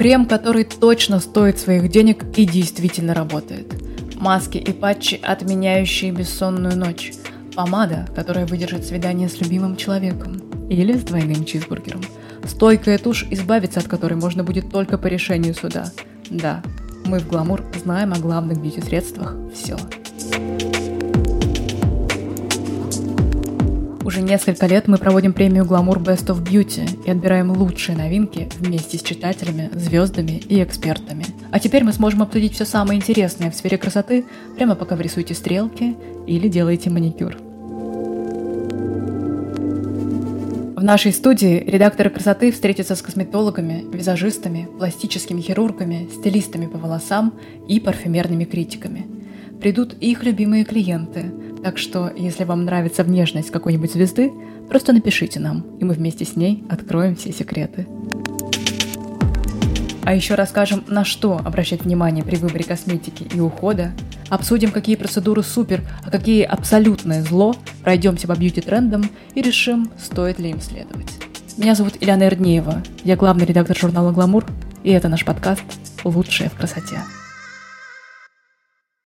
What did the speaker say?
Крем, который точно стоит своих денег и действительно работает. Маски и патчи, отменяющие бессонную ночь. Помада, которая выдержит свидание с любимым человеком. Или с двойным чизбургером. Стойкая тушь, избавиться от которой можно будет только по решению суда. Да, мы в Гламур знаем о главных бьюти-средствах все. Уже несколько лет мы проводим премию Glamour Best of Beauty и отбираем лучшие новинки вместе с читателями, звездами и экспертами. А теперь мы сможем обсудить все самое интересное в сфере красоты, прямо пока вы рисуете стрелки или делаете маникюр. В нашей студии редакторы красоты встретятся с косметологами, визажистами, пластическими хирургами, стилистами по волосам и парфюмерными критиками. Придут их любимые клиенты – так что, если вам нравится внешность какой-нибудь звезды, просто напишите нам, и мы вместе с ней откроем все секреты. А еще расскажем, на что обращать внимание при выборе косметики и ухода, обсудим, какие процедуры супер, а какие абсолютное зло, пройдемся по бьюти-трендам и решим, стоит ли им следовать. Меня зовут Ильяна Эрднеева, я главный редактор журнала «Гламур», и это наш подкаст «Лучшее в красоте».